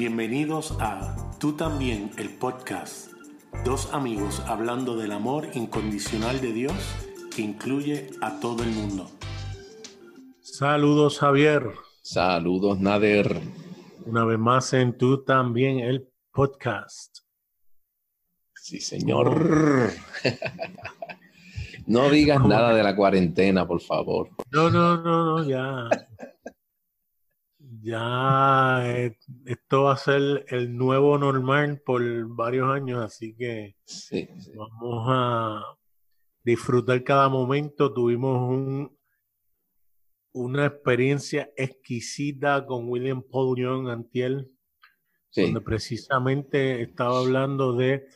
Bienvenidos a Tú también, el podcast. Dos amigos hablando del amor incondicional de Dios que incluye a todo el mundo. Saludos Javier. Saludos Nader. Una vez más en Tú también, el podcast. Sí, señor. no digas nada de la cuarentena, por favor. No, no, no, no, ya ya eh, esto va a ser el nuevo normal por varios años, así que vamos a disfrutar cada momento. Tuvimos un, una experiencia exquisita con William Paul Young Antiel, donde precisamente estaba hablando de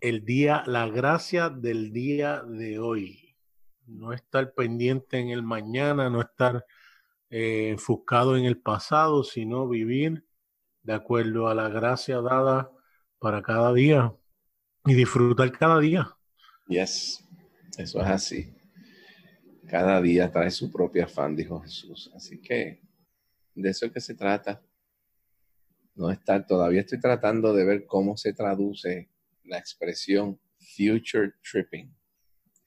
el día, la gracia del día de hoy. No estar pendiente en el mañana, no estar eh, enfocado en el pasado, sino vivir de acuerdo a la gracia dada para cada día y disfrutar cada día. Yes, eso es así. Cada día trae su propia afán, dijo Jesús. Así que de eso es que se trata. No estar, todavía estoy tratando de ver cómo se traduce la expresión future tripping.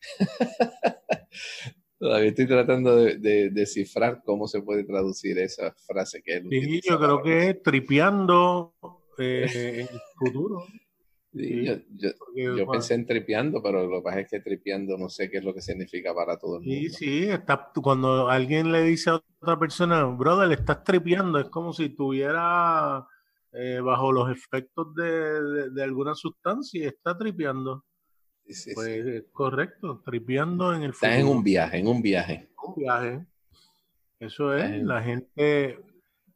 Todavía estoy tratando de, descifrar cómo se puede traducir esa frase que él Sí, yo creo que es tripeando eh, en el futuro. yo, pensé en tripeando, pero lo que pasa es que tripeando no sé qué es lo que significa para todo el mundo. Sí, sí, está, cuando alguien le dice a otra persona, brother, le estás tripeando, es como si tuviera eh, bajo los efectos de, de, alguna sustancia y está tripeando pues correcto, tripeando en el futuro. Estás en un viaje, en un viaje. Un viaje. Eso es, la gente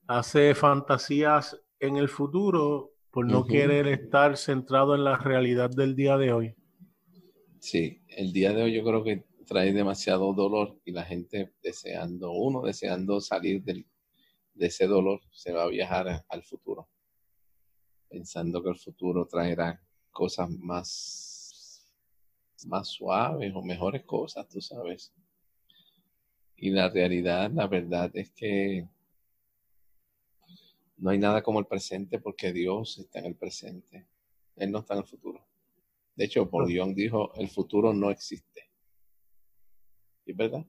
hace fantasías en el futuro por no querer estar centrado en la realidad del día de hoy. Sí, el día de hoy yo creo que trae demasiado dolor y la gente deseando, uno deseando salir del, de ese dolor, se va a viajar al futuro, pensando que el futuro traerá cosas más más suaves o mejores cosas, tú sabes. Y la realidad, la verdad es que no hay nada como el presente porque Dios está en el presente. Él no está en el futuro. De hecho, por Dios dijo, el futuro no existe. ¿Y es verdad?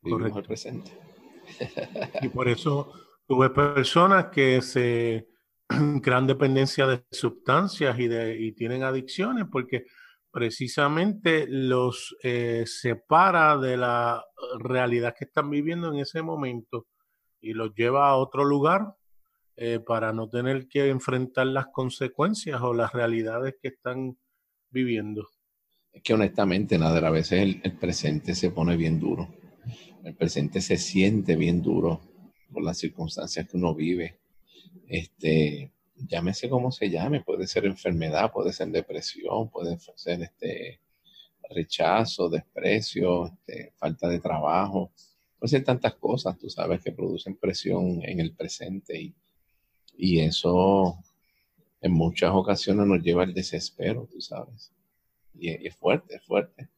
Vivimos el presente. y por eso tuve personas que se crean dependencia de sustancias y, de, y tienen adicciones porque precisamente los eh, separa de la realidad que están viviendo en ese momento y los lleva a otro lugar eh, para no tener que enfrentar las consecuencias o las realidades que están viviendo. Es que honestamente, nada, a veces el, el presente se pone bien duro. El presente se siente bien duro por las circunstancias que uno vive. Este, llámese como se llame, puede ser enfermedad, puede ser depresión, puede ser este rechazo, desprecio, este, falta de trabajo, puede ser tantas cosas, tú sabes, que producen presión en el presente y, y eso en muchas ocasiones nos lleva al desespero, tú sabes. Y, y es fuerte, es fuerte.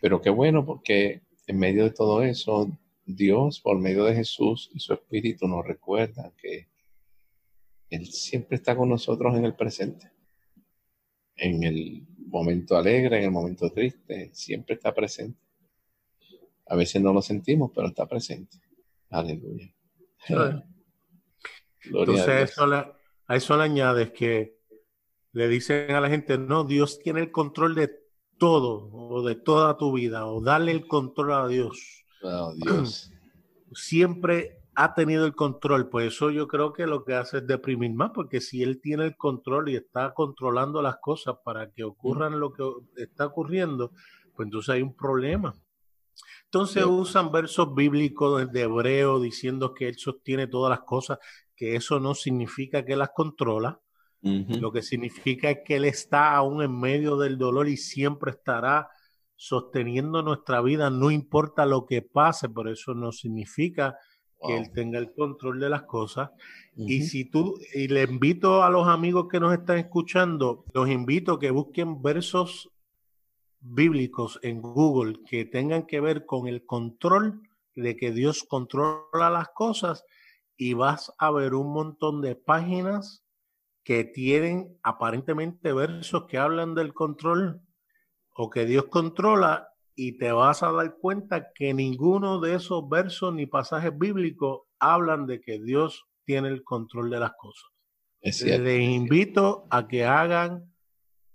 Pero qué bueno porque en medio de todo eso, Dios, por medio de Jesús y su Espíritu, nos recuerda que él siempre está con nosotros en el presente. En el momento alegre, en el momento triste, siempre está presente. A veces no lo sentimos, pero está presente. Aleluya. Entonces a eso, le, a eso le añades que le dicen a la gente, no, Dios tiene el control de todo o de toda tu vida, o dale el control a Dios. Oh, Dios. Siempre ha tenido el control, pues eso yo creo que lo que hace es deprimir más, porque si él tiene el control y está controlando las cosas para que ocurran lo que está ocurriendo, pues entonces hay un problema. Entonces usan versos bíblicos de hebreo diciendo que él sostiene todas las cosas, que eso no significa que las controla, lo que significa es que él está aún en medio del dolor y siempre estará sosteniendo nuestra vida, no importa lo que pase, por eso no significa que él tenga el control de las cosas. Y si tú, y le invito a los amigos que nos están escuchando, los invito a que busquen versos bíblicos en Google que tengan que ver con el control de que Dios controla las cosas y vas a ver un montón de páginas que tienen aparentemente versos que hablan del control o que Dios controla y te vas a dar cuenta que ninguno de esos versos ni pasajes bíblicos hablan de que Dios tiene el control de las cosas. Les invito a que hagan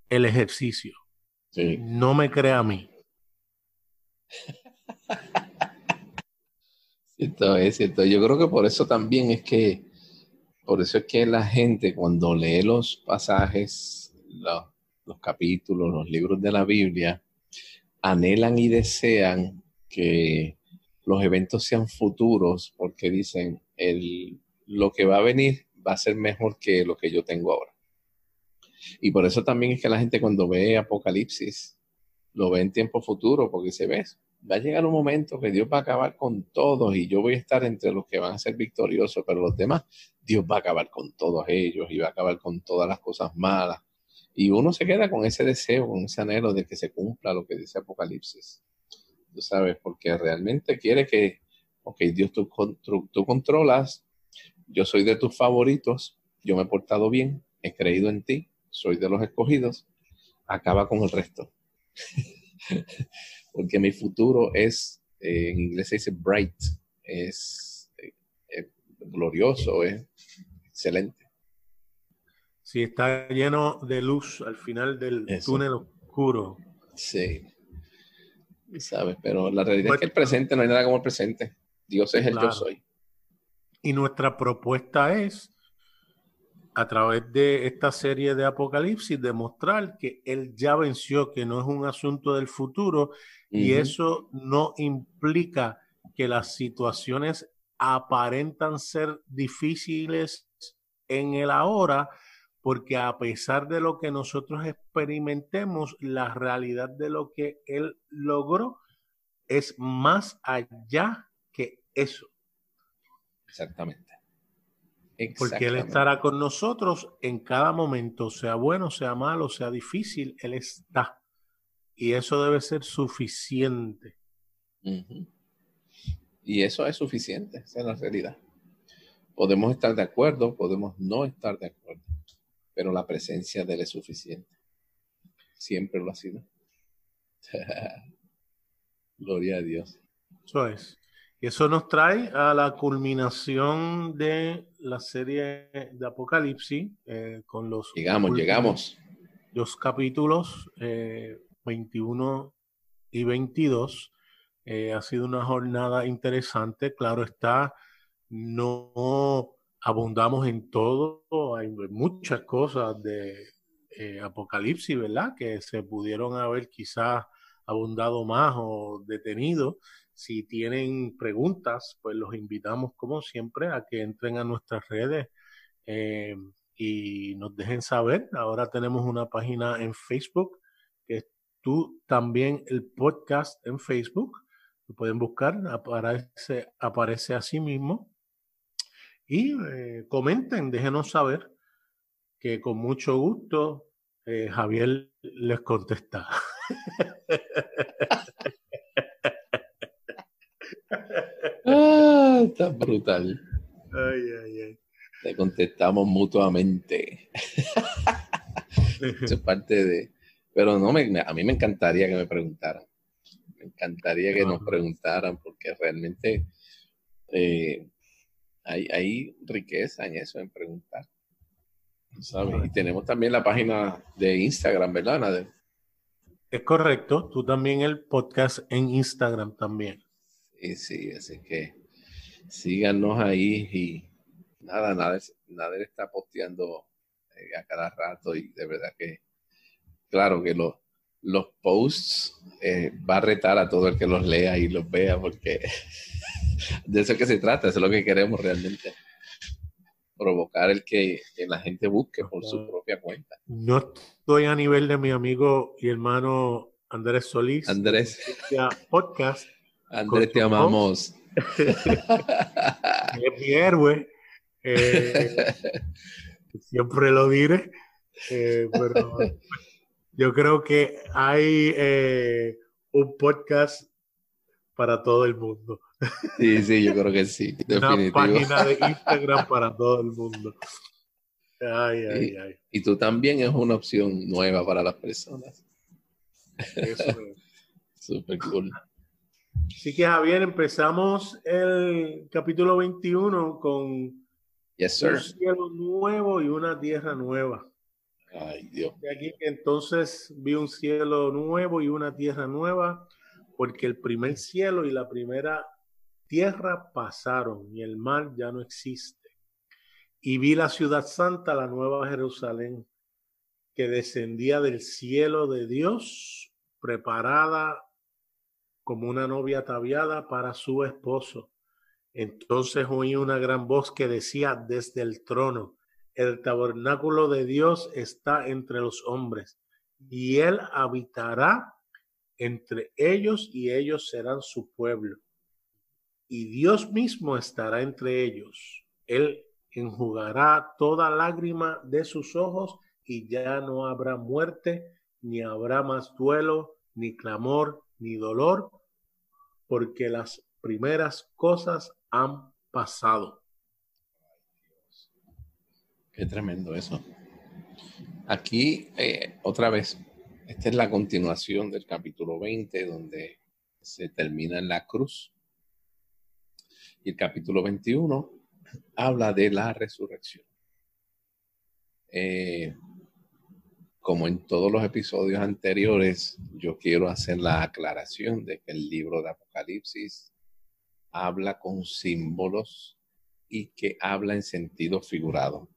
el ejercicio. No me crea a mí. cierto es cierto. Yo creo que por eso también es que, por eso es que la gente cuando lee los pasajes, los, los capítulos, los libros de la Biblia, anhelan y desean que los eventos sean futuros porque dicen, el, lo que va a venir va a ser mejor que lo que yo tengo ahora. Y por eso también es que la gente cuando ve Apocalipsis lo ve en tiempo futuro, porque se ve, va a llegar un momento que Dios va a acabar con todos y yo voy a estar entre los que van a ser victoriosos, pero los demás, Dios va a acabar con todos ellos y va a acabar con todas las cosas malas. Y uno se queda con ese deseo, con ese anhelo de que se cumpla lo que dice Apocalipsis. Tú sabes, porque realmente quiere que, ok, Dios, tú, tú controlas, yo soy de tus favoritos, yo me he portado bien, he creído en ti, soy de los escogidos, acaba con el resto. Porque mi futuro es, eh, en inglés se dice bright, es, eh, glorioso, es excelente. Sí, está lleno de luz al final del túnel oscuro. Sí. ¿Sabes? Pero la realidad es que el presente no hay nada como el presente. Dios es el yo soy. Y nuestra propuesta es a través de esta serie de Apocalipsis demostrar que Él ya venció, que no es un asunto del futuro y eso no implica que las situaciones aparentan ser difíciles en el ahora, porque a pesar de lo que nosotros experimentemos, la realidad de lo que Él logró es más allá que eso. Exactamente. Porque Él estará con nosotros en cada momento, sea bueno, sea malo, sea difícil, Él está. Y eso debe ser suficiente. Y eso es suficiente, esa es la realidad. Podemos estar de acuerdo, podemos no estar de acuerdo, pero la presencia de Él es suficiente. Siempre lo ha sido. Gloria a Dios. Eso es. Y eso nos trae a la culminación de la serie de Apocalipsis eh, con los... Llegamos, llegamos. Los capítulos 21 eh, y 22. Eh, ha sido una jornada interesante. Claro está, no abundamos en todo. Hay muchas cosas de Apocalipsis, ¿verdad? Que se pudieron haber quizás abundado más o detenido. Si tienen preguntas, pues los invitamos como siempre a que entren a nuestras redes eh, y nos dejen saber. Ahora tenemos una página en Facebook, que es tú también el podcast en Facebook. Lo pueden buscar, aparece, aparece así mismo. Y eh, comenten, déjenos saber que con mucho gusto eh, Javier les contesta. ah, está brutal. Ay, ay, ay. Te contestamos mutuamente. es parte de. Pero no, me, a mí me encantaría que me preguntaran. Me encantaría que nos preguntaran, porque realmente eh, hay, hay riqueza en eso, en preguntar. ¿sabes? Y tenemos también la página de Instagram, ¿verdad, Nader? Es correcto, tú también el podcast en Instagram también. Sí, sí, así que síganos ahí y nada, nada, nada está posteando eh, a cada rato y de verdad que, claro que los, los posts eh, va a retar a todo el que los lea y los vea porque de eso es que se trata, eso es lo que queremos realmente provocar el que, la gente busque por su propia cuenta. No estoy a nivel de mi amigo y hermano Andrés Solís. Andrés. Podcast. Andrés, te amamos. es mi héroe. Eh, siempre lo diré. Eh, pero yo creo que hay eh, un podcast para todo el mundo. Sí, sí, yo creo que sí. Una página de Instagram para todo el mundo. Ay, ay, y, ay. Y tú también es una opción nueva para las personas. Eso es. Super cool. Así que Javier, empezamos el capítulo 21 con Yes, sir. un cielo nuevo y una tierra nueva. Ay, Dios. Aquí entonces vi un cielo nuevo y una tierra nueva, porque el primer cielo y la primera tierra pasaron y el mar ya no existe. Y vi la ciudad santa, la nueva Jerusalén, que descendía del cielo de Dios, preparada como una novia ataviada para su esposo. Entonces oí una gran voz que decía desde el trono, el tabernáculo de Dios está entre los hombres, y él habitará entre ellos, y ellos serán su pueblo. Y Dios mismo estará entre ellos. Él enjugará toda lágrima de sus ojos, y ya no habrá muerte, ni habrá más duelo, ni clamor, ni dolor, porque las primeras cosas han pasado. Qué tremendo eso. Aquí, eh, otra vez, esta es la continuación del capítulo 20, donde se termina en la cruz. Y el capítulo 21 habla de la resurrección. Eh, como en todos los episodios anteriores, yo quiero hacer la aclaración de que el libro de Apocalipsis habla con símbolos y que habla en sentido figurado.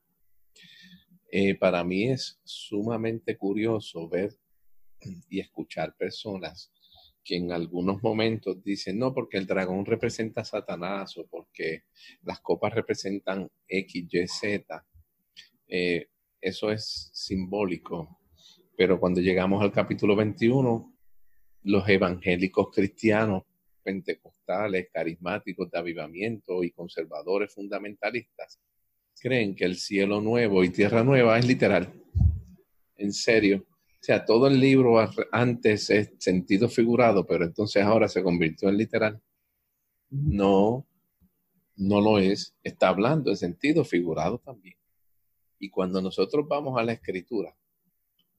Eh, para mí es sumamente curioso ver y escuchar personas que en algunos momentos dicen, no, porque el dragón representa a Satanás o porque las copas representan X, Y, Z. Eh, eso es simbólico. Pero cuando llegamos al capítulo 21, los evangélicos cristianos, pentecostales, carismáticos de avivamiento y conservadores fundamentalistas, creen que el cielo nuevo y tierra nueva es literal. En serio. O sea, todo el libro antes es sentido figurado, pero entonces ahora se convirtió en literal. No, no lo es. Está hablando en sentido figurado también. Y cuando nosotros vamos a la escritura,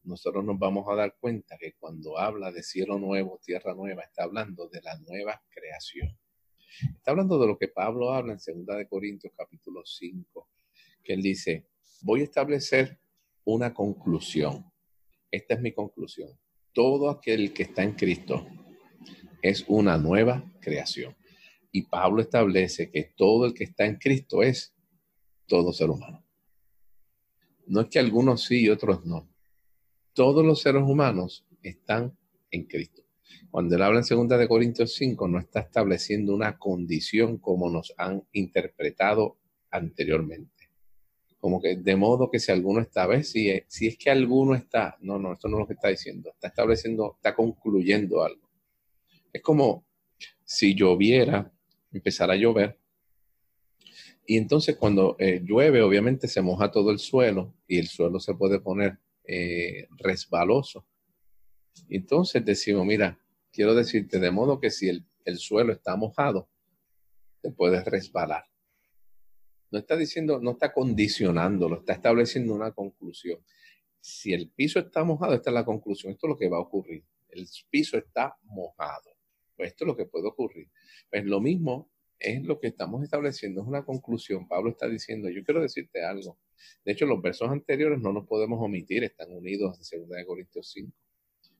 nosotros nos vamos a dar cuenta que cuando habla de cielo nuevo, tierra nueva, está hablando de la nueva creación. Está hablando de lo que Pablo habla en 2 de Corintios capítulo 5, que él dice, voy a establecer una conclusión. Esta es mi conclusión. Todo aquel que está en Cristo es una nueva creación. Y Pablo establece que todo el que está en Cristo es todo ser humano. No es que algunos sí y otros no. Todos los seres humanos están en Cristo. Cuando él habla en 2 de Corintios 5, no está estableciendo una condición como nos han interpretado anteriormente. Como que de modo que si alguno está, ¿ves? Si, si es que alguno está, no, no, esto no es lo que está diciendo, está estableciendo, está concluyendo algo. Es como si lloviera, empezara a llover, y entonces cuando eh, llueve, obviamente se moja todo el suelo y el suelo se puede poner eh, resbaloso. Entonces decimos, mira, quiero decirte de modo que si el suelo está mojado, te puedes resbalar. No está diciendo, no está condicionándolo, está estableciendo una conclusión. Si el piso está mojado, esta es la conclusión, esto es lo que va a ocurrir. El piso está mojado. Pues esto es lo que puede ocurrir. Pues lo mismo es lo que estamos estableciendo, es una conclusión. Pablo está diciendo, yo quiero decirte algo. De hecho, los versos anteriores no nos podemos omitir, están unidos en 2 Corintios 5.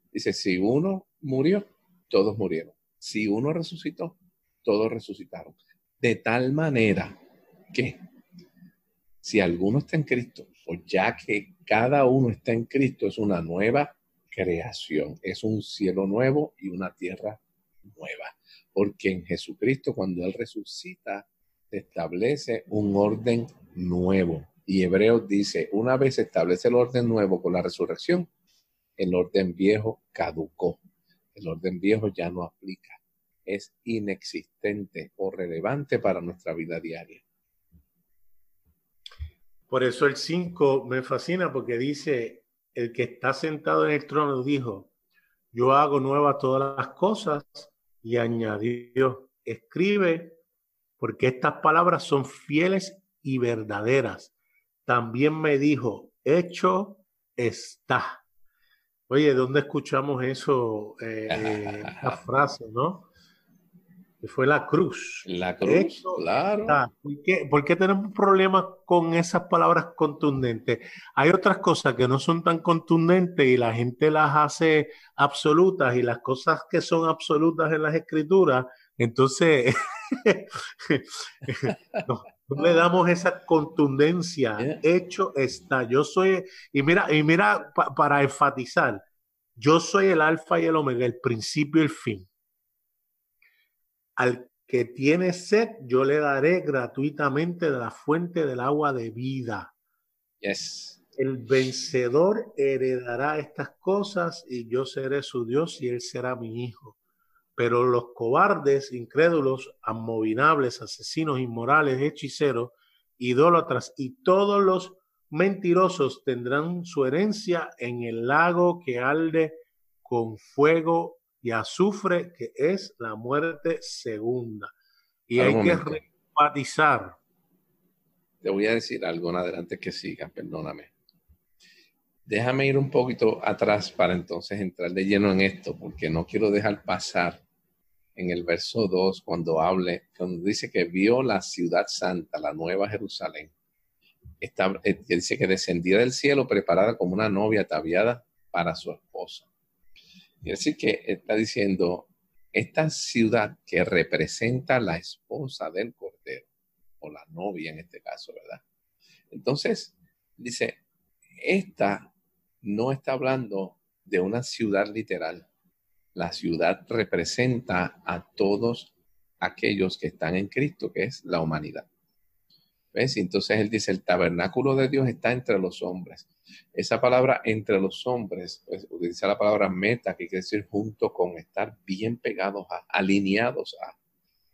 Dice, si uno murió, todos murieron. Si uno resucitó, todos resucitaron. De tal manera si alguno está en Cristo, o ya que cada uno está en Cristo, es una nueva creación, es un cielo nuevo y una tierra nueva porque en Jesucristo cuando Él resucita, establece un orden nuevo. Y Hebreos dice, una vez establece el orden nuevo con la resurrección, el orden viejo caducó. El orden viejo ya no aplica. Es inexistente o relevante para nuestra vida diaria. Por eso el 5 me fascina porque dice, el que está sentado en el trono dijo, yo hago nuevas todas las cosas y añadió, escribe porque estas palabras son fieles y verdaderas. También me dijo, hecho está. Oye, ¿dónde escuchamos eso? Eh, esa frase, ¿no? Que fue la cruz. La cruz, claro. ¿Por qué, tenemos problemas con esas palabras contundentes? Hay otras cosas que no son tan contundentes y la gente las hace absolutas y las cosas que son absolutas en las escrituras, entonces no, le damos esa contundencia. Hecho está. Yo soy, y mira, y mira, para enfatizar, yo soy el alfa y el omega, el principio y el fin. Al que tiene sed, yo le daré gratuitamente de la fuente del agua de vida. Yes. El vencedor heredará estas cosas y yo seré su Dios y él será mi hijo. Pero los cobardes, incrédulos, amovinables, asesinos, inmorales, hechiceros, idólatras y todos los mentirosos tendrán su herencia en el lago que arde con fuego y azufre, que es la muerte segunda. Y hay que enfatizar. Te voy a decir algo en adelante que siga, perdóname. Déjame ir un poquito atrás para entonces entrar de lleno en esto, porque no quiero dejar pasar en el verso 2 cuando hable, cuando dice que vio la ciudad santa, la nueva Jerusalén. Está, eh, dice que descendía del cielo preparada como una novia ataviada para su esposo. Y decir que está diciendo, esta ciudad que representa la esposa del cordero, o la novia en este caso, ¿verdad? Entonces, dice, esta no está hablando de una ciudad literal, la ciudad representa a todos aquellos que están en Cristo, que es la humanidad. Entonces él dice, el tabernáculo de Dios está entre los hombres. Esa palabra entre los hombres, pues, utiliza la palabra meta, que quiere decir junto con, estar bien pegados, a, alineados a,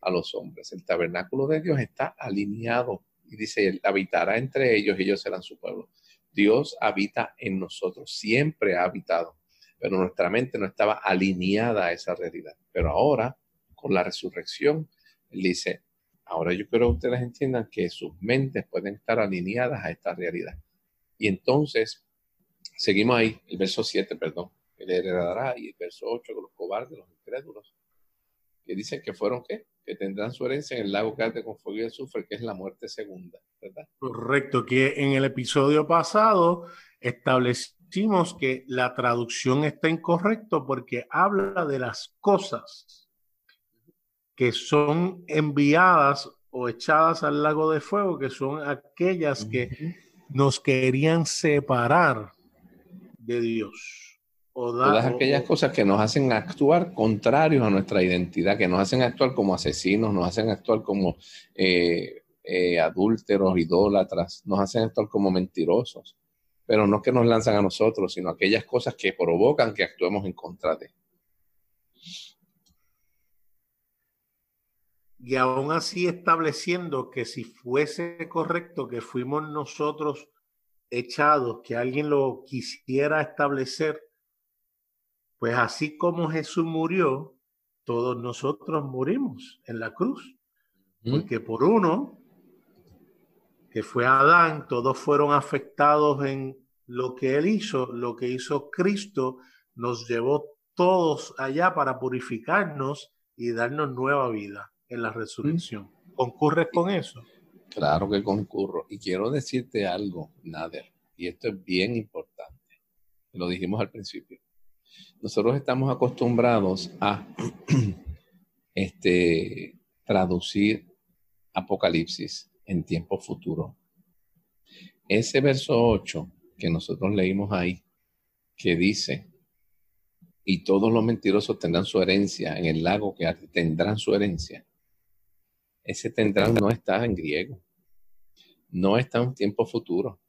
a los hombres. El tabernáculo de Dios está alineado y dice, él habitará entre ellos y ellos serán su pueblo. Dios habita en nosotros, siempre ha habitado pero nuestra mente no estaba alineada a esa realidad. Pero ahora, con la resurrección, él dice, ahora yo quiero que ustedes entiendan que sus mentes pueden estar alineadas a esta realidad. Y entonces, seguimos ahí, el verso 7, perdón, él heredará, y el verso 8, con los cobardes, los incrédulos, que dicen que fueron qué? Que tendrán su herencia en el lago que arde con fuego y azufre, que es la muerte segunda, ¿verdad? Correcto, que en el episodio pasado estableció que la traducción está incorrecta porque habla de las cosas que son enviadas o echadas al lago de fuego, que son aquellas que nos querían separar de Dios. O Todas aquellas cosas que nos hacen actuar contrarios a nuestra identidad, que nos hacen actuar como asesinos, nos hacen actuar como eh, eh, adúlteros, idólatras, nos hacen actuar como mentirosos pero no que nos lanzan a nosotros, sino aquellas cosas que provocan que actuemos en contra de. Y aún así estableciendo que si fuese correcto que fuimos nosotros echados, que alguien lo quisiera establecer, pues así como Jesús murió, todos nosotros morimos en la cruz. Porque por uno, que fue Adán, todos fueron afectados en lo que él hizo, lo que hizo Cristo, nos llevó todos allá para purificarnos y darnos nueva vida en la resurrección. ¿Concurres con eso? Claro que concurro. Y quiero decirte algo, Nader, y esto es bien importante. Lo dijimos al principio. Nosotros estamos acostumbrados a este, traducir Apocalipsis en tiempo futuro. Ese verso 8 que nosotros leímos ahí, que dice, y todos los mentirosos tendrán su herencia en el lago que tendrán su herencia. Ese tendrán no está en griego, no está en tiempo futuro.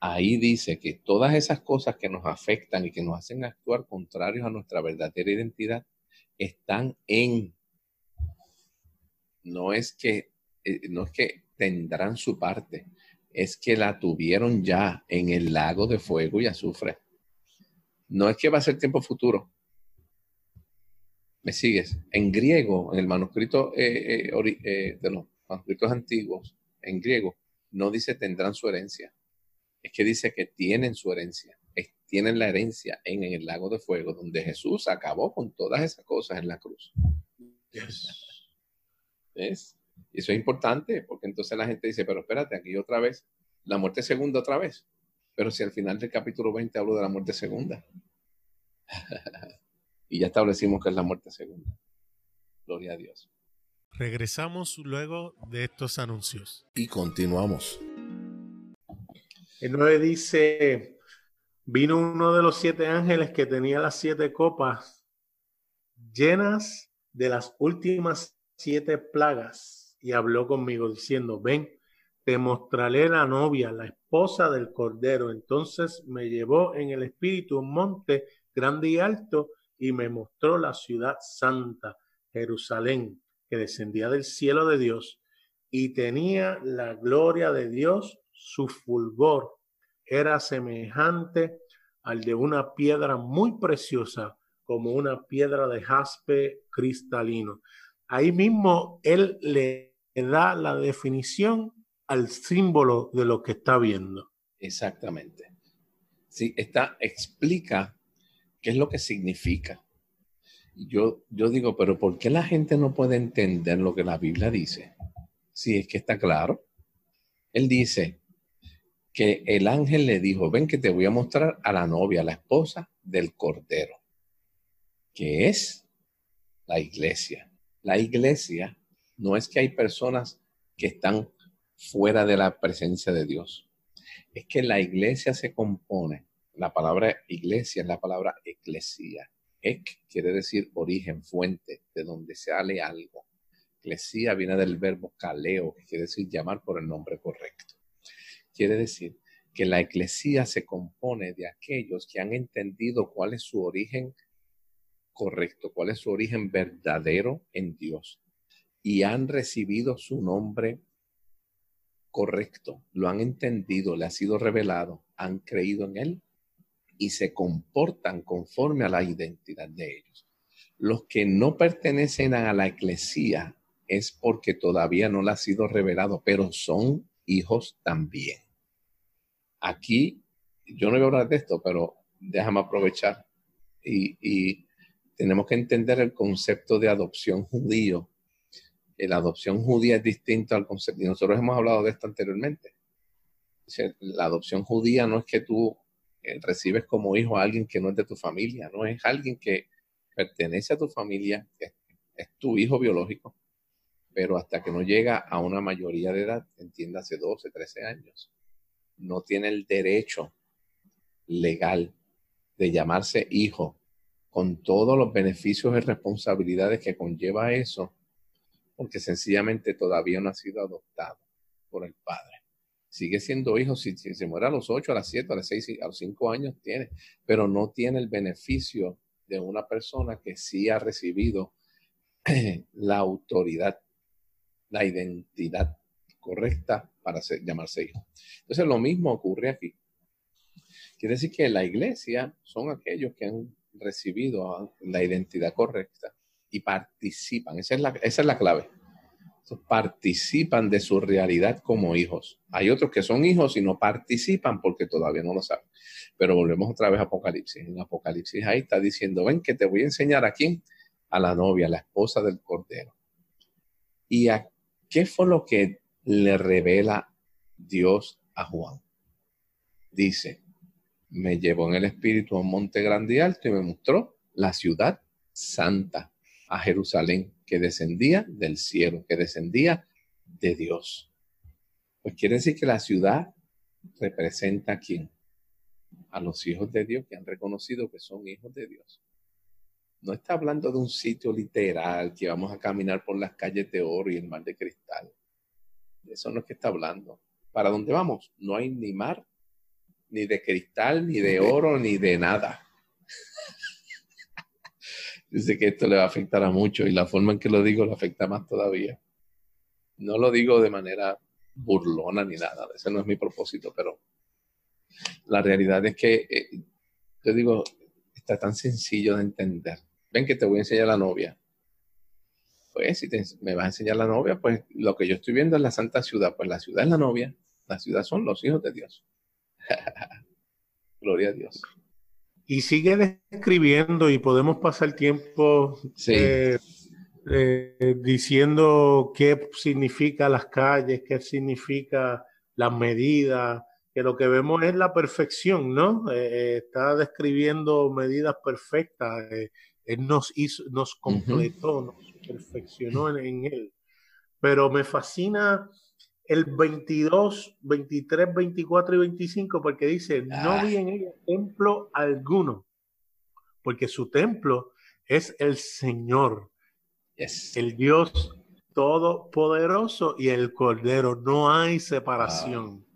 Ahí dice que todas esas cosas que nos afectan y que nos hacen actuar contrarios a nuestra verdadera identidad están en. No es que, eh, no es que tendrán su parte, es que la tuvieron ya en el lago de fuego y azufre. No es que va a ser tiempo futuro. ¿Me sigues? En griego, en el manuscrito eh, eh, eh, de los manuscritos antiguos, en griego, no dice tendrán su herencia. Es que dice que tienen su herencia. tienen la herencia en, el lago de fuego, donde Jesús acabó con todas esas cosas en la cruz. ¿Ves? Y eso es importante, porque entonces la gente dice, pero espérate, aquí otra vez, la muerte segunda otra vez. Pero si al final del capítulo 20 hablo de la muerte segunda. y ya establecimos que es la muerte segunda. Gloria a Dios. Regresamos luego de estos anuncios. Y continuamos. El 9 dice, vino uno de los siete ángeles que tenía las siete copas llenas de las últimas siete plagas y habló conmigo diciendo, ven, te mostraré la novia, la esposa del Cordero. Entonces me llevó en el espíritu un monte grande y alto y me mostró la ciudad santa, Jerusalén, que descendía del cielo de Dios y tenía la gloria de Dios, su fulgor era semejante al de una piedra muy preciosa, como una piedra de jaspe cristalino. Ahí mismo él le da la definición al símbolo de lo que está viendo. Exactamente. Sí, está, explica qué es lo que significa. Yo, yo digo, pero ¿por qué la gente no puede entender lo que la Biblia dice? Si es que está claro. Él dice que el ángel le dijo, ven que te voy a mostrar a la novia, la esposa del Cordero, que es la iglesia. La iglesia no es que hay personas que están fuera de la presencia de Dios. Es que la iglesia se compone la palabra iglesia es la palabra eclesia. Ek quiere decir origen, fuente, de donde sale algo. Eclesia viene del verbo caleo, que quiere decir llamar por el nombre correcto. Quiere decir que la eclesía se compone de aquellos que han entendido cuál es su origen correcto, cuál es su origen verdadero en Dios y han recibido su nombre correcto, lo han entendido, le ha sido revelado, han creído en él y se comportan conforme a la identidad de ellos. Los que no pertenecen a la eclesía es porque todavía no le ha sido revelado, pero son hijos también. Aquí, yo no voy a hablar de esto, pero déjame aprovechar y, y tenemos que entender el concepto de adopción judío. La adopción judía es distinto al concepto, y nosotros hemos hablado de esto anteriormente. La adopción judía no es que tú eh, recibes como hijo a alguien que no es de tu familia, no es alguien que pertenece a tu familia, es, es tu hijo biológico, pero hasta que no llega a una mayoría de edad, entiéndase 12, 13 años, no tiene el derecho legal de llamarse hijo con todos los beneficios y responsabilidades que conlleva eso, porque sencillamente todavía no ha sido adoptado por el padre sigue siendo hijo, si, se muere a los 8, a las 7, a las 6, a los 5 años tiene, pero no tiene el beneficio de una persona que sí ha recibido la autoridad, la identidad correcta para llamarse hijo. Entonces lo mismo ocurre aquí. Quiere decir que la iglesia son aquellos que han recibido la identidad correcta y participan. Esa es la, esa es la clave participan de su realidad como hijos. Hay otros que son hijos y no participan porque todavía no lo saben. Pero volvemos otra vez a Apocalipsis. En Apocalipsis ahí está diciendo, ven que te voy a enseñar a quién, a la novia, la esposa del Cordero. ¿Y a qué fue lo que le revela Dios a Juan? Dice, me llevó en el espíritu a un monte grande y alto y me mostró la ciudad santa, a Jerusalén que descendía del cielo, que descendía de Dios. Pues quiere decir que la ciudad representa a quién? A los hijos de Dios que han reconocido que son hijos de Dios. No está hablando de un sitio literal que vamos a caminar por las calles de oro y el mar de cristal. De eso no es que está hablando. ¿Para dónde vamos? No hay ni mar, ni de cristal, ni de oro, ni de nada dice que esto le va a afectar a mucho y la forma en que lo digo le afecta más todavía. No lo digo de manera burlona ni nada, ese no es mi propósito, pero la realidad es que, eh, yo digo, está tan sencillo de entender. ven que te voy a enseñar la novia. Pues si me vas a enseñar la novia, pues lo que yo estoy viendo es la santa ciudad. Pues la ciudad es la novia, la ciudad son los hijos de Dios. Gloria a Dios. Y sigue describiendo y podemos pasar tiempo eh, eh, diciendo qué significa las calles, qué significa las medidas, que lo que vemos es la perfección, ¿no? Eh, está describiendo medidas perfectas. él nos hizo, nos completó, nos perfeccionó en, él. Pero me fascina el 22, 23, 24 y 25 porque dice, no ah. vi en ella templo alguno, porque su templo es el Señor, el Dios todopoderoso y el Cordero. No hay separación.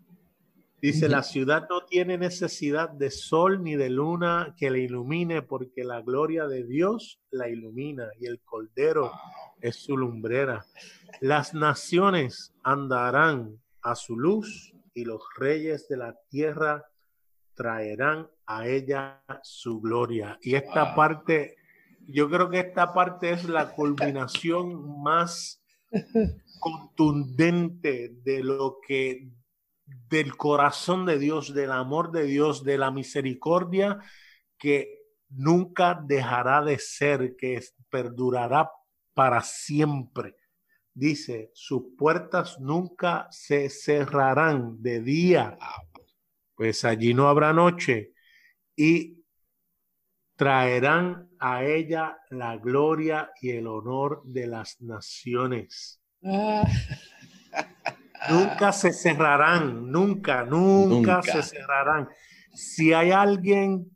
Dice, la ciudad no tiene necesidad de sol ni de luna que la ilumine, porque la gloria de Dios la ilumina y el Cordero es su lumbrera. Las naciones andarán a su luz y los reyes de la tierra traerán a ella su gloria. Y esta parte, yo creo que esta parte es la culminación más contundente de lo que del corazón de Dios, del amor de Dios, de la misericordia que nunca dejará de ser, que perdurará para siempre. Dice, sus puertas nunca se cerrarán de día, pues allí no habrá noche y traerán a ella la gloria y el honor de las naciones. Ah. Nunca se cerrarán, nunca, nunca, se cerrarán. Si hay alguien,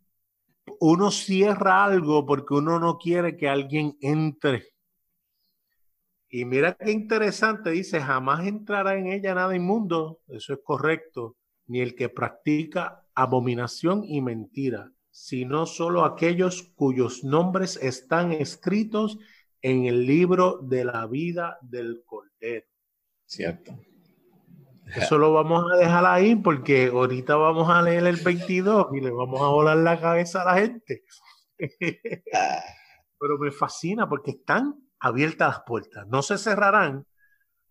uno cierra algo porque uno no quiere que alguien entre. Y mira qué interesante, dice, jamás entrará en ella nada inmundo, eso es correcto, ni el que practica abominación y mentira, sino solo aquellos cuyos nombres están escritos en el libro de la vida del Cordero. Cierto. Eso lo vamos a dejar ahí porque ahorita vamos a leer el 22 y le vamos a volar la cabeza a la gente. Pero me fascina porque están abiertas las puertas, no se cerrarán.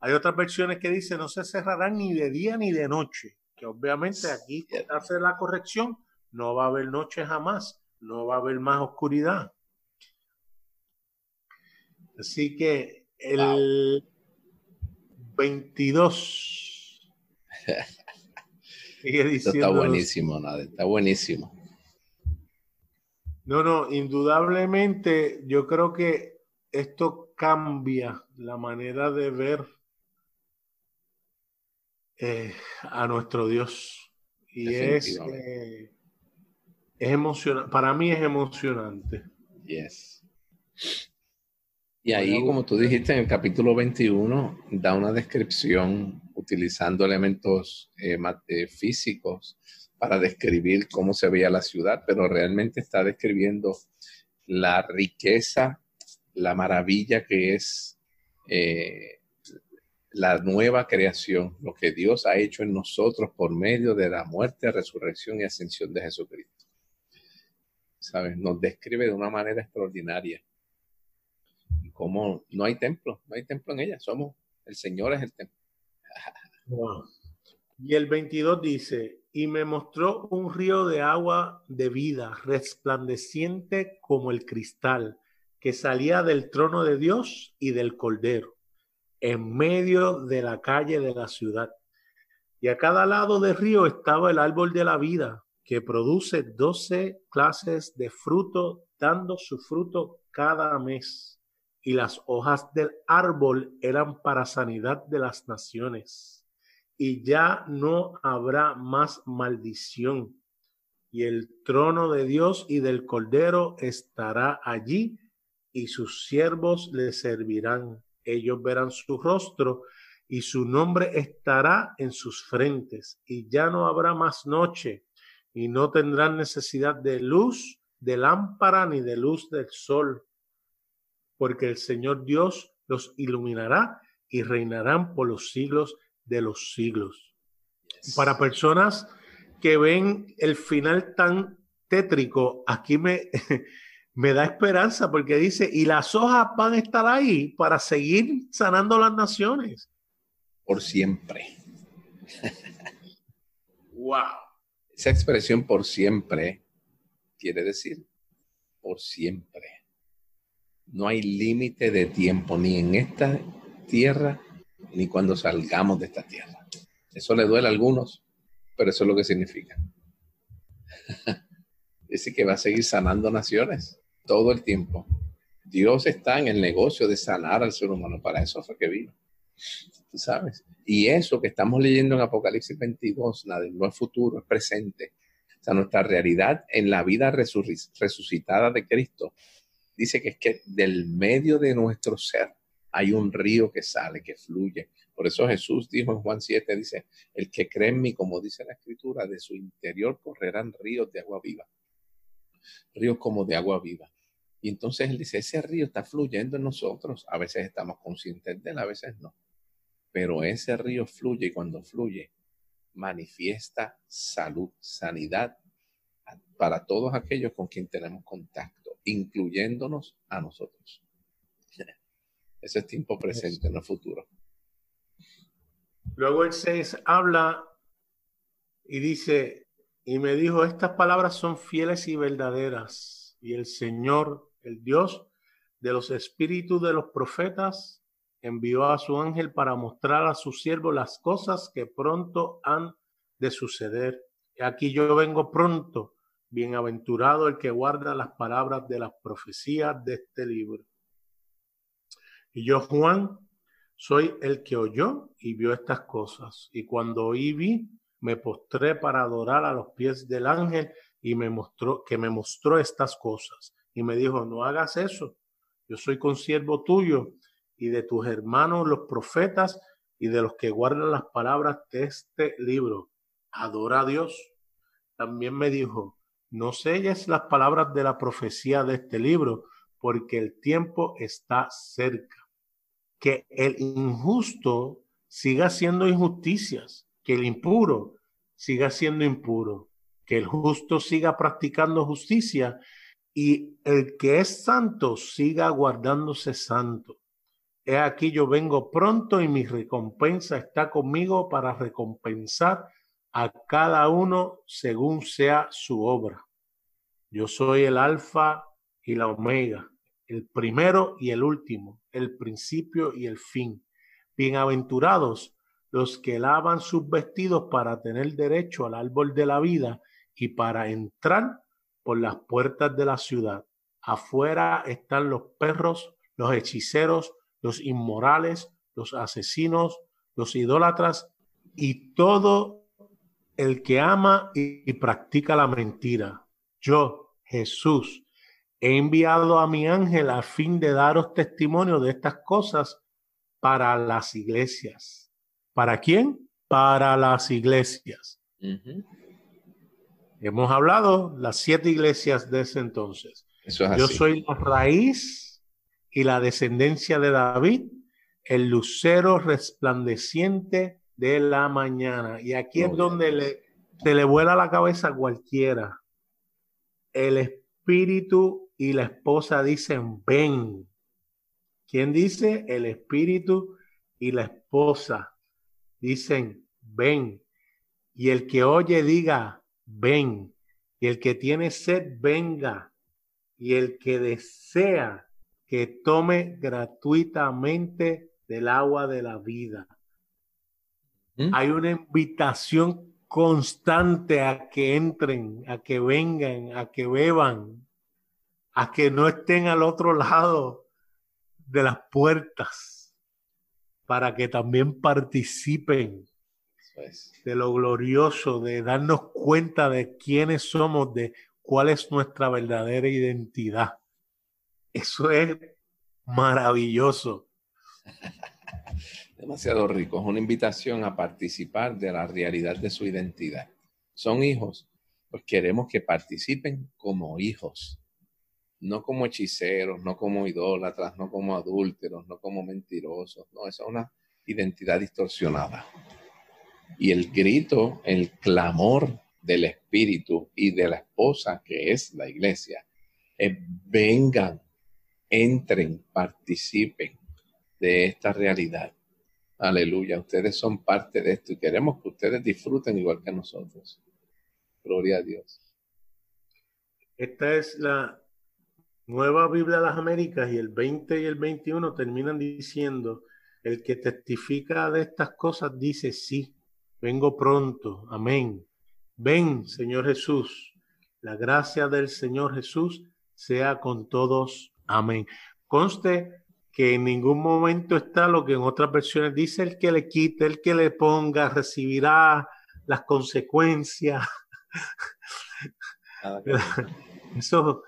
Hay otras versiones que dicen no se cerrarán ni de día ni de noche, que obviamente aquí hace la corrección, no va a haber noche jamás, no va a haber más oscuridad. Así que el 22 está buenísimo, nada, está buenísimo. No, no, indudablemente yo creo que esto cambia la manera de ver eh, a nuestro Dios. Y es, eh, es emocionante, para mí es emocionante. Yes. Y ahí, como tú dijiste, en el capítulo 21 da una descripción utilizando elementos eh, físicos para describir cómo se veía la ciudad, pero realmente está describiendo la riqueza, la maravilla que es eh, la nueva creación, lo que Dios ha hecho en nosotros por medio de la muerte, resurrección y ascensión de Jesucristo. ¿Sabes? Nos describe de una manera extraordinaria como no hay templo, no hay templo en ella, somos, el Señor es el templo. Y el 22 dice, y me mostró un río de agua de vida, resplandeciente como el cristal, que salía del trono de Dios y del Cordero, en medio de la calle de la ciudad. Y a cada lado del río estaba el árbol de la vida, que produce doce clases de fruto, dando su fruto cada mes y las hojas del árbol eran para sanidad de las naciones. Y ya no habrá más maldición. Y el trono de Dios y del Cordero estará allí, y sus siervos le servirán. Ellos verán su rostro, y su nombre estará en sus frentes. Y ya no habrá más noche, y no tendrán necesidad de luz, de lámpara, ni de luz del sol porque el Señor Dios los iluminará y reinarán por los siglos de los siglos. Para personas que ven el final tan tétrico, aquí me, me da esperanza porque dice, y las hojas van a estar ahí para seguir sanando las naciones. Por siempre. wow. Esa expresión por siempre quiere decir por siempre. No hay límite de tiempo ni en esta tierra ni cuando salgamos de esta tierra. Eso le duele a algunos, pero eso es lo que significa. Dice que va a seguir sanando naciones todo el tiempo. Dios está en el negocio de sanar al ser humano. Para eso fue que vino. Tú sabes. Y eso que estamos leyendo en Apocalipsis 22, nada, no es futuro, es presente. O sea, nuestra realidad en la vida resucitada de Cristo dice que es que del medio de nuestro ser hay un río que sale, que fluye. Por eso Jesús dijo en Juan 7, dice, el que cree en mí, como dice la escritura, de su interior correrán ríos de agua viva. Ríos como de agua viva. Y entonces él dice, ese río está fluyendo en nosotros. A veces estamos conscientes de él, a veces no. Pero ese río fluye y cuando fluye, manifiesta salud, sanidad para todos aquellos con quien tenemos contacto, incluyéndonos a nosotros. Ese es tiempo presente, no futuro. Luego el 6 habla y dice, y me dijo, estas palabras son fieles y verdaderas. Y el Señor, el Dios de los espíritus de los profetas, envió a su ángel para mostrar a su siervo las cosas que pronto han de suceder. Aquí yo vengo pronto, bienaventurado el que guarda las palabras de las profecías de este libro. Y yo, Juan, soy el que oyó y vio estas cosas. Y cuando oí vi, me postré para adorar a los pies del ángel y me mostró que me mostró estas cosas. Y me dijo, no hagas eso. Yo soy consiervo tuyo y de tus hermanos los profetas y de los que guardan las palabras de este libro. Adora a Dios. También me dijo, no selles las palabras de la profecía de este libro, porque el tiempo está cerca. Que el injusto siga haciendo injusticias, que el impuro siga siendo impuro, que el justo siga practicando justicia y el que es santo siga guardándose santo. He aquí yo vengo pronto y mi recompensa está conmigo para recompensar a cada uno según sea su obra. Yo soy el alfa y la omega, el primero y el último, el principio y el fin. Bienaventurados los que lavan sus vestidos para tener derecho al árbol de la vida y para entrar por las puertas de la ciudad. Afuera están los perros, los hechiceros, los inmorales, los asesinos, los idólatras y todo el que ama y, practica la mentira. Yo, Jesús, he enviado a mi ángel a fin de daros testimonio de estas cosas para las iglesias. ¿Para quién? Para las iglesias. Hemos hablado las siete iglesias de ese entonces. Yo soy la raíz y la descendencia de David, el lucero resplandeciente de la mañana. Y aquí es donde le, se le vuela la cabeza a cualquiera. El espíritu y la esposa dicen, ven. ¿Quién dice? El espíritu y la esposa dicen, ven. Y el que oye diga, ven. Y el que tiene sed, venga. Y el que desea, que tome gratuitamente del agua de la vida. ¿Mm? Hay una invitación constante a que entren, a que vengan, a que beban, a que no estén al otro lado de las puertas, para que también participen de lo glorioso, de darnos cuenta de quiénes somos, de cuál es nuestra verdadera identidad. Eso es maravilloso. Demasiado rico. Es una invitación a participar de la realidad de su identidad. Son hijos, pues queremos que participen como hijos, no como hechiceros, no como idólatras, no como adúlteros, no como mentirosos. No, esa es una identidad distorsionada. Y el grito, el clamor del espíritu y de la esposa que es la iglesia Eh, vengan, entren, participen de esta realidad. Aleluya, ustedes son parte de esto y queremos que ustedes disfruten igual que nosotros. Gloria a Dios. Esta es la nueva Biblia de las Américas y el 20 y el 21 terminan diciendo, el que testifica de estas cosas dice, sí, vengo pronto, amén. Ven, Señor Jesús, la gracia del Señor Jesús sea con todos, amén. Conste que en ningún momento está lo que en otras versiones dice el que le quite, el que le ponga, recibirá las consecuencias. Eso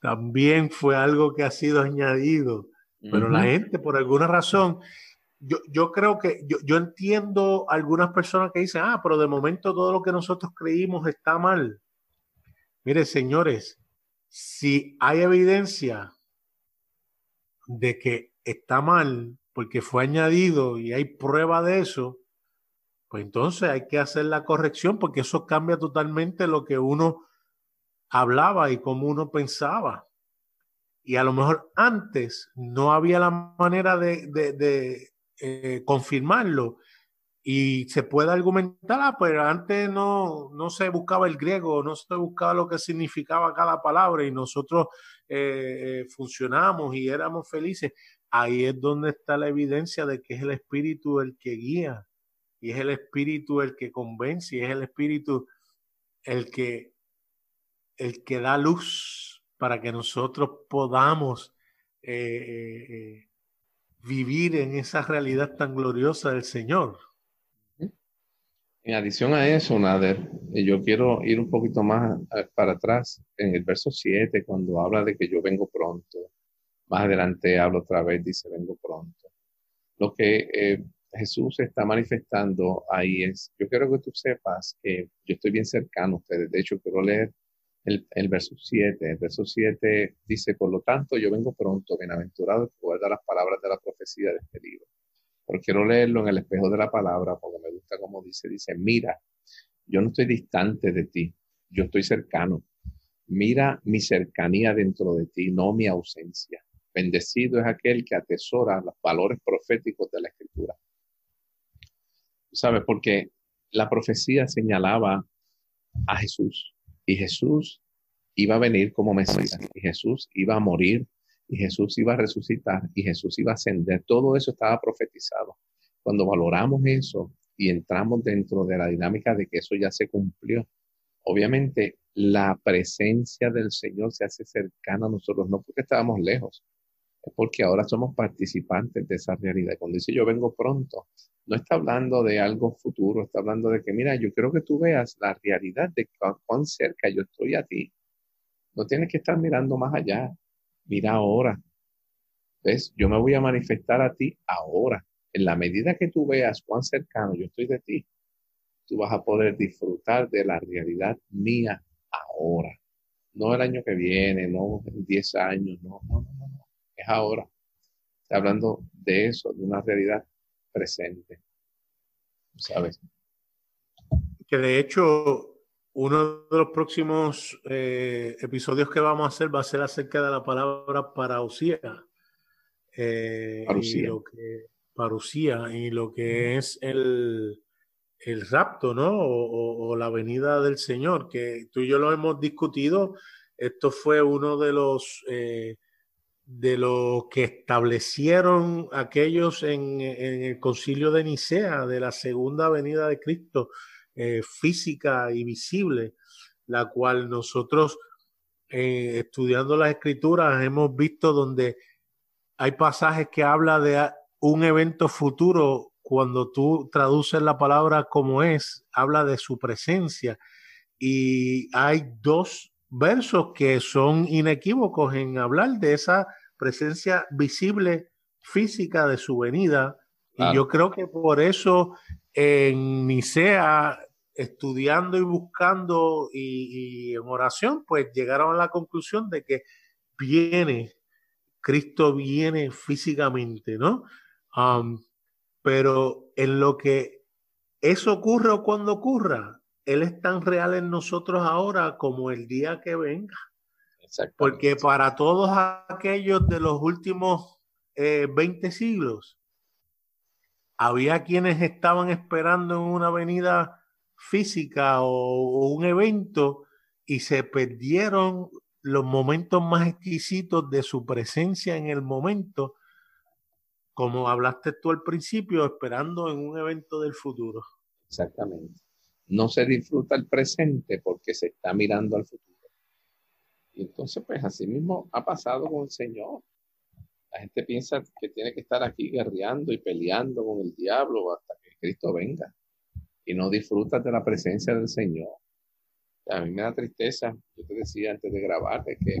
también fue algo que ha sido añadido, pero la gente por alguna razón, yo, yo creo que yo, yo, entiendo algunas personas que dicen, ah, pero de momento todo lo que nosotros creímos está mal. Mire, señores, si hay evidencia de que está mal porque fue añadido y hay prueba de eso, pues entonces hay que hacer la corrección porque eso cambia totalmente lo que uno hablaba y cómo uno pensaba. Y a lo mejor antes no había la manera de, de, eh, confirmarlo y se puede argumentar, ah, pero antes no, no se buscaba el griego, no se buscaba lo que significaba cada palabra y nosotros eh, eh, funcionamos y éramos felices. Ahí es donde está la evidencia de que es el Espíritu el que guía y es el Espíritu el que convence y es el Espíritu el que, el que da luz para que nosotros podamos vivir en esa realidad tan gloriosa del Señor. En adición a eso, Nader, eh, yo quiero ir un poquito más eh, para atrás en el verso 7, cuando habla de que yo vengo pronto. Más adelante habla otra vez, dice vengo pronto. Lo que eh, Jesús está manifestando ahí es, yo quiero que tú sepas que yo estoy bien cercano a ustedes. De hecho, quiero leer el, el verso 7. El verso 7 dice, por lo tanto, yo vengo pronto, bienaventurado el que las palabras de la profecía de este libro pero quiero leerlo en el espejo de la palabra porque me gusta como dice, dice, mira, yo no estoy distante de ti, yo estoy cercano. Mira mi cercanía dentro de ti, no mi ausencia. Bendecido es aquel que atesora los valores proféticos de la escritura. ¿Sabes? Porque la profecía señalaba a Jesús y Jesús iba a venir como Mesías y Jesús iba a morir y Jesús iba a resucitar y Jesús iba a ascender. Todo eso estaba profetizado. Cuando valoramos eso y entramos dentro de la dinámica de que eso ya se cumplió, obviamente la presencia del Señor se hace cercana a nosotros, no porque estábamos lejos, es porque ahora somos participantes de esa realidad. Cuando dice yo vengo pronto, no está hablando de algo futuro, está hablando de que, mira, yo quiero que tú veas la realidad de cuán cerca yo estoy a ti. No tienes que estar mirando más allá mira ahora. ¿Ves? Yo me voy a manifestar a ti ahora. En la medida que tú veas cuán cercano yo estoy de ti, tú vas a poder disfrutar de la realidad mía ahora. No el año que viene, no en 10 años, no, no, no, no. Es ahora. Está hablando de eso, de una realidad presente. ¿Sabes? Que de hecho uno de los próximos eh, episodios que vamos a hacer va a ser acerca de la palabra parousia. Eh, Y lo que, parucía y lo que es el, el rapto, ¿no? O, la venida del Señor, que tú y yo lo hemos discutido. Esto fue uno de los eh, de los que establecieron aquellos en, en, el concilio de Nicea de la segunda venida de Cristo eh, física y visible, la cual nosotros eh, estudiando las escrituras hemos visto donde hay pasajes que habla de un evento futuro cuando tú traduces la palabra como es, habla de su presencia. Y hay dos versos que son inequívocos en hablar de esa presencia visible física de su venida. Y yo creo que por eso en Nicea estudiando y buscando y, en oración, pues llegaron a la conclusión de que viene, Cristo viene físicamente, ¿no? Um, pero en lo que eso ocurre o cuando ocurra, Él es tan real en nosotros ahora como el día que venga. Porque para todos aquellos de los últimos 20 eh, siglos, había quienes estaban esperando en una avenida física o, un evento y se perdieron los momentos más exquisitos de su presencia en el momento, como hablaste tú al principio, esperando en un evento del futuro. Exactamente. No se disfruta el presente porque se está mirando al futuro. Y entonces, pues así mismo ha pasado con el Señor. La gente piensa que tiene que estar aquí guerreando y peleando con el diablo hasta que Cristo venga. Y no disfrutas de la presencia del Señor. A mí me da tristeza, yo te decía antes de grabar, de que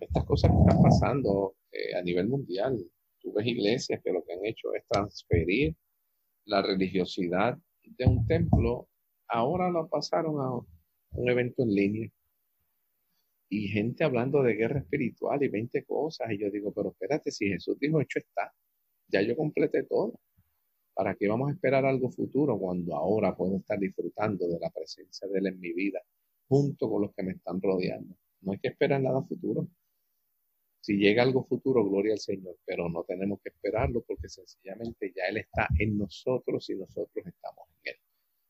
estas cosas que están pasando eh, a nivel mundial, tú ves iglesias que lo que han hecho es transferir la religiosidad de un templo, ahora lo pasaron a un evento en línea y gente hablando de guerra espiritual y 20 cosas. Y yo digo, pero espérate, si Jesús dijo, hecho está, ya yo completé todo. ¿Para qué vamos a esperar algo futuro cuando ahora puedo estar disfrutando de la presencia de Él en mi vida junto con los que me están rodeando? No hay que esperar nada futuro. Si llega algo futuro, gloria al Señor, pero no tenemos que esperarlo porque sencillamente ya Él está en nosotros y nosotros estamos en Él.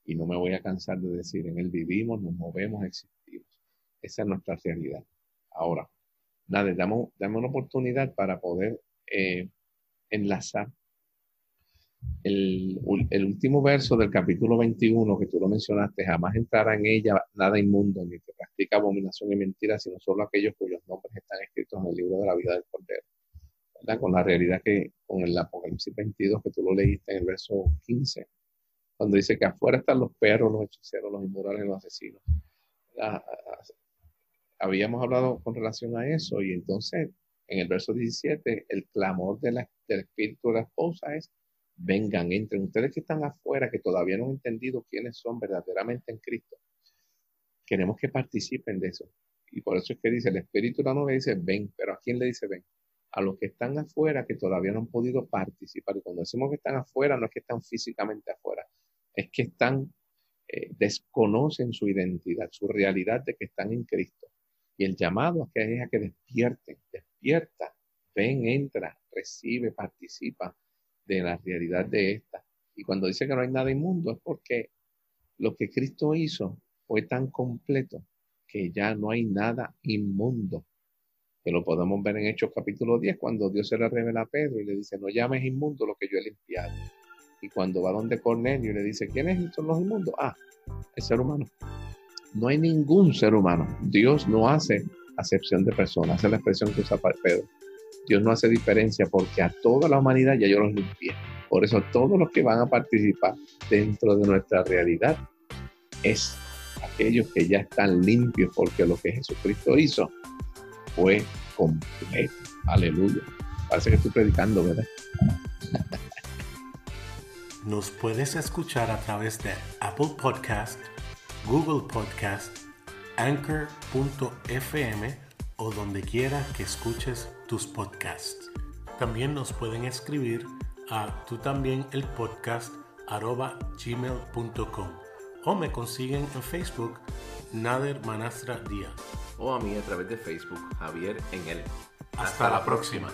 Y no me voy a cansar de decir, en Él vivimos, nos movemos, existimos. Esa es nuestra realidad. Ahora, nada, damos una oportunidad para poder eh, enlazar el, último verso del capítulo 21 que tú lo mencionaste, jamás entrará en ella nada inmundo, ni que practica abominación y mentira, sino solo aquellos cuyos nombres están escritos en el libro de la vida del Cordero. ¿verdad? Con la realidad que, con el Apocalipsis 22 que tú lo leíste en el verso 15, cuando dice que afuera están los perros, los hechiceros, los inmorales, los asesinos habíamos hablado con relación a eso y entonces en el verso 17 el clamor de la, del espíritu de la esposa es, vengan, entren ustedes que están afuera, que todavía no han entendido quiénes son verdaderamente en Cristo. Queremos que participen de eso. Y por eso es que dice, el espíritu de la dice, ven, pero ¿a quién le dice ven? A los que están afuera que todavía no han podido participar. Y cuando decimos que están afuera, no es que están físicamente afuera, es que están, eh, desconocen su identidad, su realidad de que están en Cristo y el llamado es que, es a que despierten, despierta, ven, entra, recibe, participa de la realidad de esta. Y cuando dice que no hay nada inmundo es porque lo que Cristo hizo fue tan completo que ya no hay nada inmundo. Que lo podemos ver en Hechos capítulo 10, cuando Dios se le revela a Pedro y le dice, no llames inmundo lo que yo he limpiado. Y cuando va donde Cornelio le dice, ¿quiénes son los inmundos? Ah, el ser humano. No hay ningún ser humano. Dios no hace acepción de personas. Esa es la expresión que usa Pedro. Dios no hace diferencia porque a toda la humanidad ya yo los limpié. Por eso todos los que van a participar dentro de nuestra realidad es aquellos que ya están limpios porque lo que Jesucristo hizo fue completo. Aleluya. Parece que estoy predicando, ¿verdad? Nos puedes escuchar a través de Apple Podcast Google Podcast, Anchor.fm o donde quiera que escuches tus podcasts. También nos pueden escribir a tú también el podcast arroba gmail.com o me consiguen en Facebook Nader Manastra Díaz. O a mí a través de Facebook Javier en el. Hasta, la próxima.